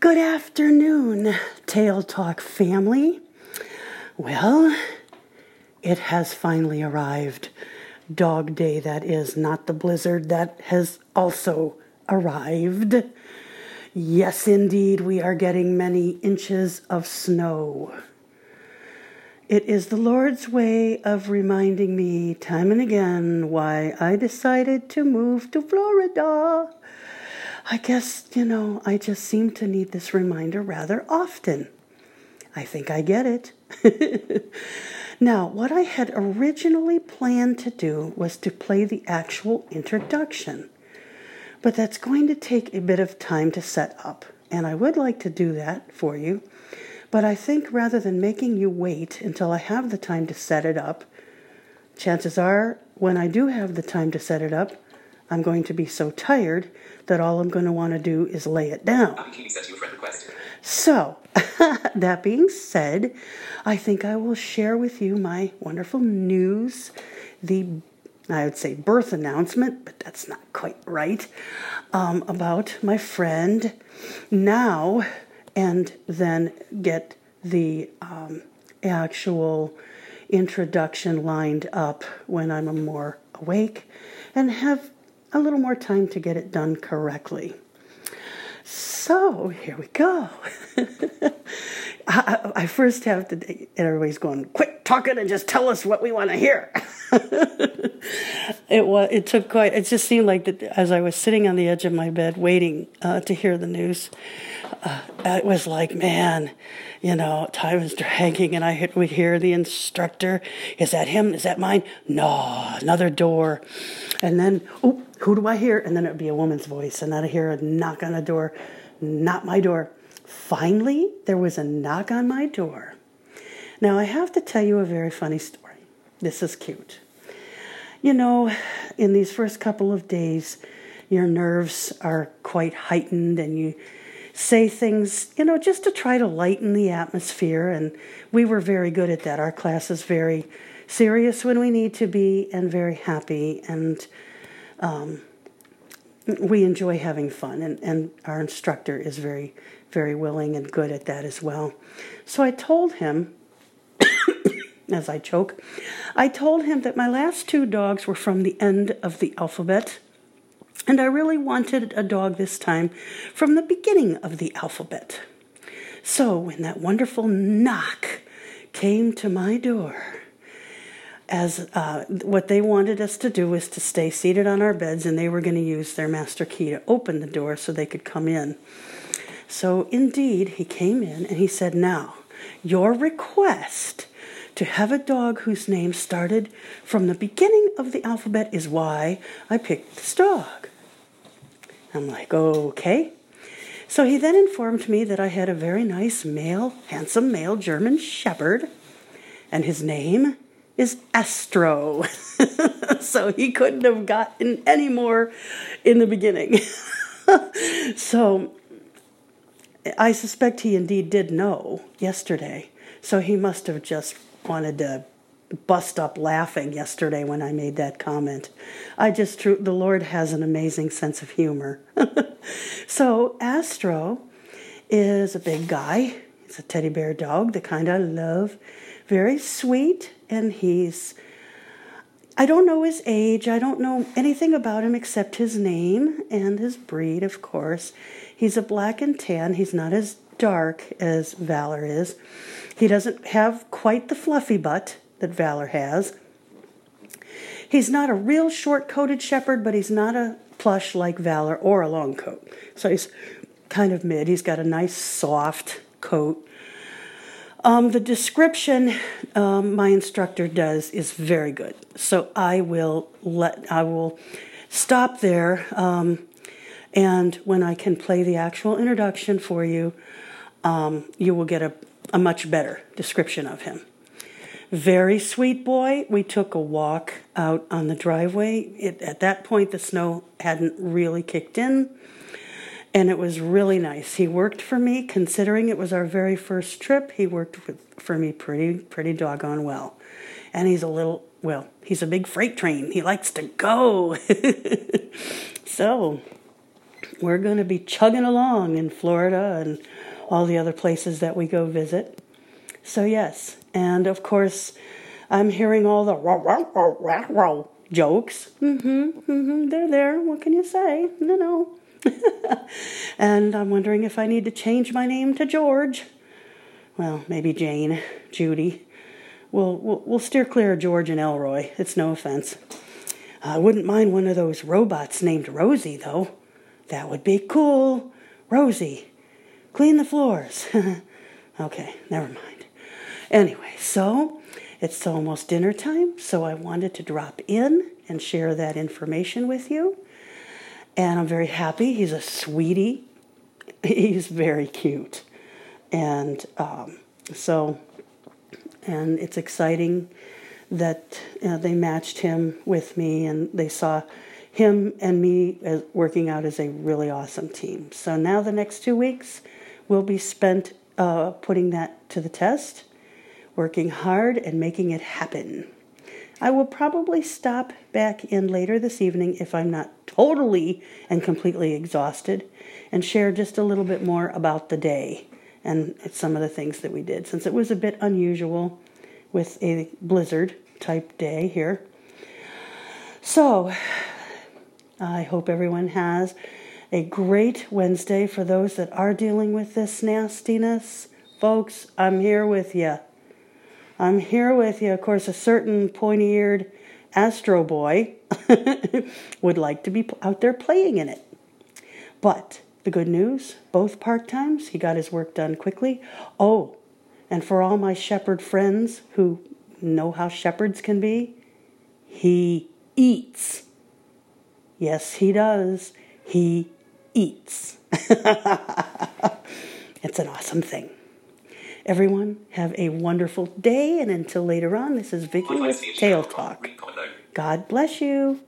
Good afternoon, Tail Talk family. Well, it has finally arrived. Dog Day, that is, not the blizzard that has also arrived. Yes, indeed, we are getting many inches of snow. It is the Lord's way of reminding me time and again why I decided to move to Florida. I guess, you know, I just seem to need this reminder rather often. I think I get it. now, what I had originally planned to do was to play the actual introduction, but that's going to take a bit of time to set up, and I would like to do that for you. But I think rather than making you wait until I have the time to set it up, chances are when I do have the time to set it up, I'm going to be so tired that all I'm going to want to do is lay it down. So, that being said, I think I will share with you my wonderful news, the I would say birth announcement, but that's not quite right, um, about my friend now, and then get the um, actual introduction lined up when I'm more awake and have a little more time to get it done correctly. So here we go. I, first have to, and everybody's going, quit talking and just tell us what we want to hear. it was, it took quite, it just seemed like that as I was sitting on the edge of my bed waiting uh, to hear the news, uh, it was like, man, you know, time is dragging, and I would hear the instructor, is that him? Is that mine? No, another door. And then, oh, who do I hear? And then it would be a woman's voice, and then I hear a knock on the door. Not my door. Finally, there was a knock on my door. Now, I have to tell you a very funny story. This is cute. You know, in these first couple of days, your nerves are quite heightened and you say things, you know, just to try to lighten the atmosphere. And we were very good at that. Our class is very serious when we need to be and very happy. And um, we enjoy having fun, and, and our instructor is very, very willing and good at that as well. So I told him, as I choke, I told him that my last two dogs were from the end of the alphabet, and I really wanted a dog this time from the beginning of the alphabet. So when that wonderful knock came to my door, as uh, what they wanted us to do was to stay seated on our beds, and they were going to use their master key to open the door so they could come in. So, indeed, he came in and he said, Now, your request to have a dog whose name started from the beginning of the alphabet is why I picked this dog. I'm like, okay. So he then informed me that I had a very nice male, handsome male German Shepherd, and his name is Astro. so he couldn't have gotten any more in the beginning. so I suspect he indeed did know yesterday. So he must have just wanted to bust up laughing yesterday when I made that comment. I just, the Lord has an amazing sense of humor. so Astro is a big guy. He's a teddy bear dog, the kind I love. Very sweet, and he's I don't know his age. I don't know anything about him except his name and his breed, of course. He's a black and tan. He's not as dark as Valor is. He doesn't have quite the fluffy butt that Valor has. He's not a real short coated shepherd, but he's not a plush like Valor or a long coat. So he's kind of mid. He's got a nice soft coat um, the description um, my instructor does is very good, so I will let I will stop there, um, and when I can play the actual introduction for you, um, you will get a, a much better description of him. Very sweet boy. We took a walk out on the driveway. It, at that point, the snow hadn't really kicked in and it was really nice. He worked for me, considering it was our very first trip. He worked with, for me pretty pretty doggone well, and he's a little well. He's a big freight train. He likes to go. so, we're going to be chugging along in Florida and all the other places that we go visit. So, yes, and of course, I'm hearing all the row, row, row, row, row jokes. Mm-hmm, mm-hmm, they're there. What can you say? No, know. and I'm wondering if I need to change my name to George. Well, maybe Jane, Judy. We'll, we'll, we'll steer clear of George and Elroy. It's no offense. I wouldn't mind one of those robots named Rosie, though. That would be cool. Rosie, clean the floors. okay, never mind. Anyway, so it's almost dinner time, so I wanted to drop in and share that information with you. And I'm very happy. He's a sweetie. He's very cute. And um, so, and it's exciting that uh, they matched him with me and they saw him and me as working out as a really awesome team. So now the next two weeks will be spent uh, putting that to the test, working hard and making it happen. I will probably stop back in later this evening if I'm not totally and completely exhausted and share just a little bit more about the day and some of the things that we did since it was a bit unusual with a blizzard type day here. So, I hope everyone has a great Wednesday for those that are dealing with this nastiness. Folks, I'm here with you. I'm here with you. Of course, a certain pointy eared Astro Boy would like to be out there playing in it. But the good news both part times, he got his work done quickly. Oh, and for all my shepherd friends who know how shepherds can be, he eats. Yes, he does. He eats. it's an awesome thing. Everyone, have a wonderful day, and until later on, this is Vicki with Tail Talk. God bless you.